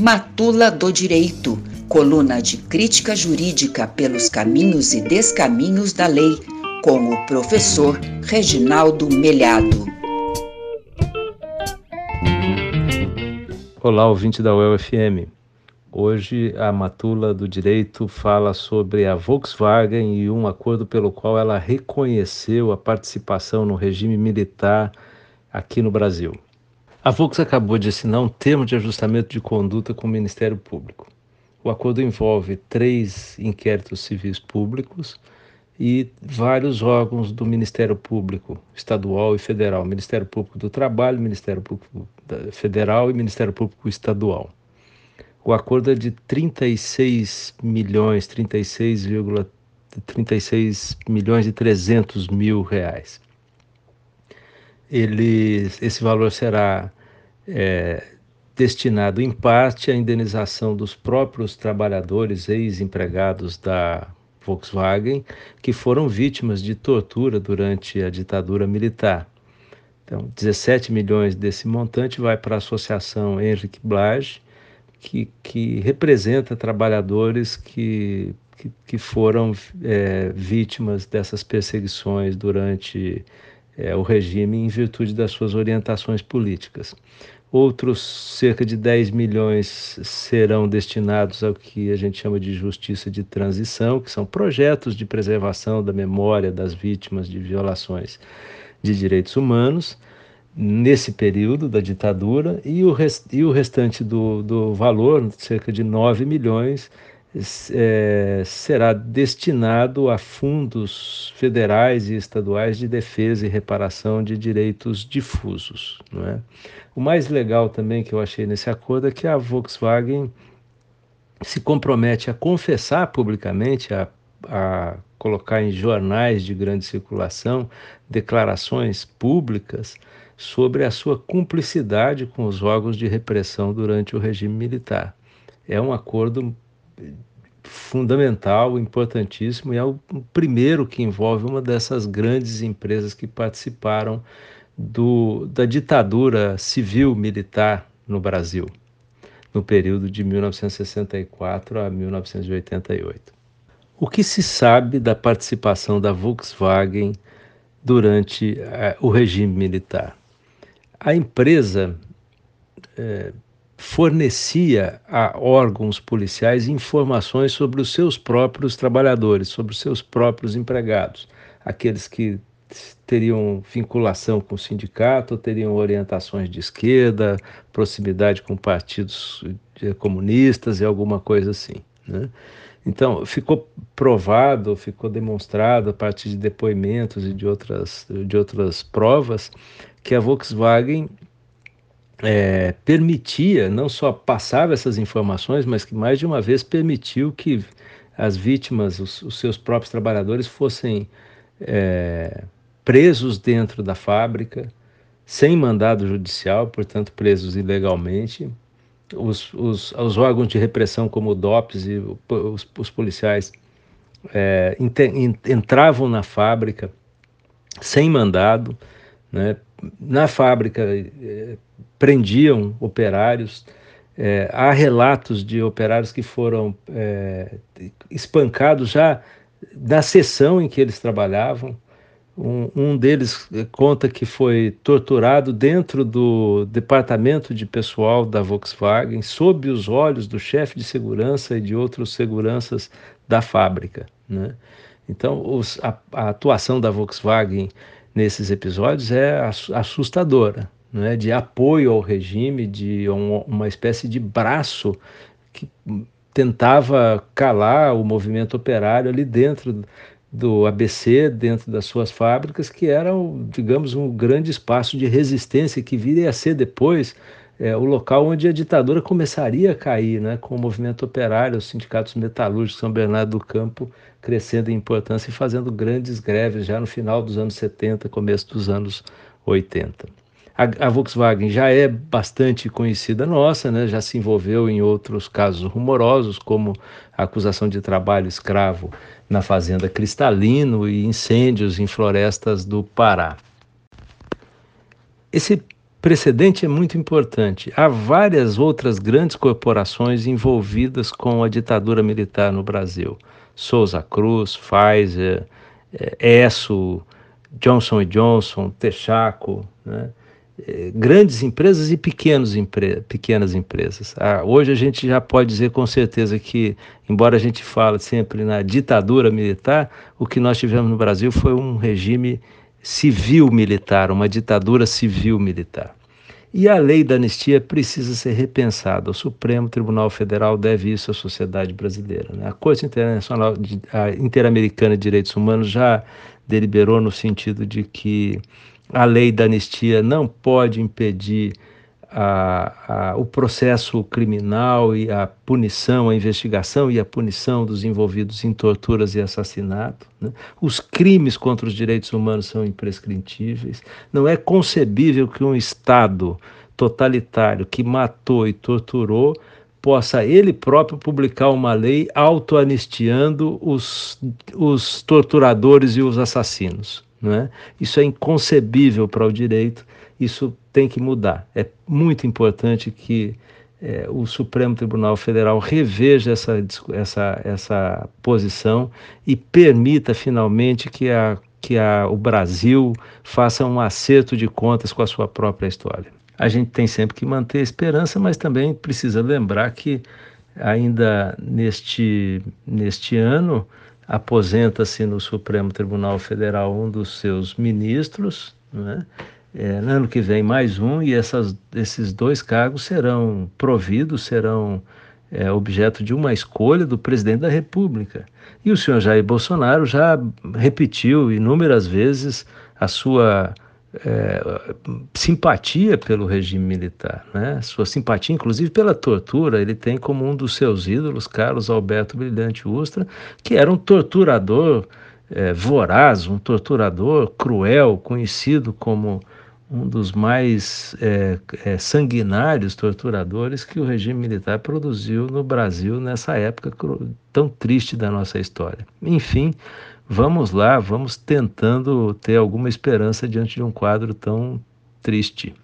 Matula do Direito, coluna de crítica jurídica pelos caminhos e descaminhos da lei, com o professor Reginaldo Melhado. Olá, ouvinte da UFM. Hoje a Matula do Direito fala sobre a Volkswagen e um acordo pelo qual ela reconheceu a participação no regime militar aqui no Brasil. A Volkswagen acabou de assinar um termo de ajustamento de conduta com o Ministério Público. O acordo envolve três inquéritos civis públicos e vários órgãos do Ministério Público estadual e federal, Ministério Público do Trabalho, Ministério Público Federal e Ministério Público Estadual. O acordo é de 36 milhões, 36,36 36 milhões e 300 mil reais. Esse valor será é, destinado em parte à indenização dos próprios trabalhadores ex-empregados da Volkswagen que foram vítimas de tortura durante a ditadura militar. Então, 17 milhões desse montante vai para a Associação Henrique Blage, que, que representa trabalhadores que, que, que foram é, vítimas dessas perseguições durante é, o regime em virtude das suas orientações políticas. Outros cerca de 10 milhões serão destinados ao que a gente chama de justiça de transição, que são projetos de preservação da memória das vítimas de violações de direitos humanos nesse período da ditadura, e o, rest, e o restante do, do valor, cerca de 9 milhões, é, será destinado a fundos federais e estaduais de defesa e reparação de direitos difusos. Não é? O mais legal também que eu achei nesse acordo é que a Volkswagen se compromete a confessar publicamente, a, a colocar em jornais de grande circulação declarações públicas sobre a sua cumplicidade com os órgãos de repressão durante o regime militar. É um acordo fundamental, importantíssimo, e é o primeiro que envolve uma dessas grandes empresas que participaram do, da ditadura civil-militar no Brasil, no período de 1964 a 1988. O que se sabe da participação da Volkswagen durante uh, o regime militar? a empresa é, fornecia a órgãos policiais informações sobre os seus próprios trabalhadores, sobre os seus próprios empregados, aqueles que teriam vinculação com o sindicato, teriam orientações de esquerda, proximidade com partidos é, comunistas e alguma coisa assim. Né? Então, ficou provado, ficou demonstrado a partir de depoimentos e de outras, de outras provas que a Volkswagen é, permitia, não só passava essas informações, mas que mais de uma vez permitiu que as vítimas, os, os seus próprios trabalhadores, fossem é, presos dentro da fábrica, sem mandado judicial, portanto, presos ilegalmente. Os, os, os órgãos de repressão, como o DOPS e os, os policiais, é, entravam na fábrica sem mandado, né, na fábrica eh, prendiam operários. Eh, há relatos de operários que foram eh, espancados já na sessão em que eles trabalhavam. Um, um, deles conta que foi torturado dentro do departamento de pessoal da Volkswagen, sob os olhos do chefe de segurança e de outros seguranças da fábrica. Né? Então, os, a, a atuação da Volkswagen nesses episódios é assustadora, não é? de apoio ao regime, de uma espécie de braço que tentava calar o movimento operário ali dentro do ABC, dentro das suas fábricas, que era, digamos, um grande espaço de resistência que viria a ser depois é, o local onde a ditadura começaria a cair, né, com o movimento operário, os sindicatos metalúrgicos São Bernardo do Campo crescendo em importância e fazendo grandes greves já no final dos anos 70, começo dos anos 80. A, a Volkswagen já é bastante conhecida nossa, né, já se envolveu em outros casos rumorosos, como a acusação de trabalho escravo na fazenda Cristalino e incêndios em florestas do Pará. Esse precedente é muito importante. Há várias outras grandes corporações envolvidas com a ditadura militar no Brasil. Souza Cruz, Pfizer, é, ESSO, Johnson Johnson, Texaco, né? É, grandes empresas e empre pequenas empresas. Ah, hoje a gente já pode dizer com certeza que, embora a gente fale sempre na ditadura militar, o que nós tivemos no Brasil foi um regime civil-militar, uma ditadura civil-militar. E a lei da anistia precisa ser repensada. O Supremo Tribunal Federal deve isso à sociedade brasileira. Né? A Corte Internacional, Interamericana de Direitos Humanos já deliberou no sentido de que a lei da anistia não pode impedir a, a, o processo criminal e a punição, a investigação e a punição dos envolvidos em torturas e assassinato. Né? Os crimes contra os direitos humanos são imprescritíveis. Não é concebível que um Estado totalitário que matou e torturou possa ele próprio publicar uma lei auto-anistiando os, os torturadores e os assassinos. Não é? Isso é inconcebível para o direito, isso tem que mudar. É muito importante que é, o Supremo Tribunal Federal reveja essa, essa, essa posição e permita finalmente que, a, que a, o Brasil faça um acerto de contas com a sua própria história. A gente tem sempre que manter a esperança, mas também precisa lembrar que ainda neste, neste ano aposenta-se no Supremo Tribunal Federal um dos seus ministros, né? É, ano que vem mais um, e essas, esses dois cargos serão providos, serão é, objeto de uma escolha do presidente da República. E o senhor Jair Bolsonaro já repetiu inúmeras vezes a sua é, simpatia pelo regime militar, né? sua simpatia, inclusive pela tortura. Ele tem como um dos seus ídolos Carlos Alberto Brilhante Ustra, que era um torturador é, voraz, um torturador cruel, conhecido como um dos mais é, é, sanguinários torturadores que o regime militar produziu no Brasil nessa época tão triste da nossa história. Enfim, vamos lá, vamos tentando ter alguma esperança diante de um quadro tão triste.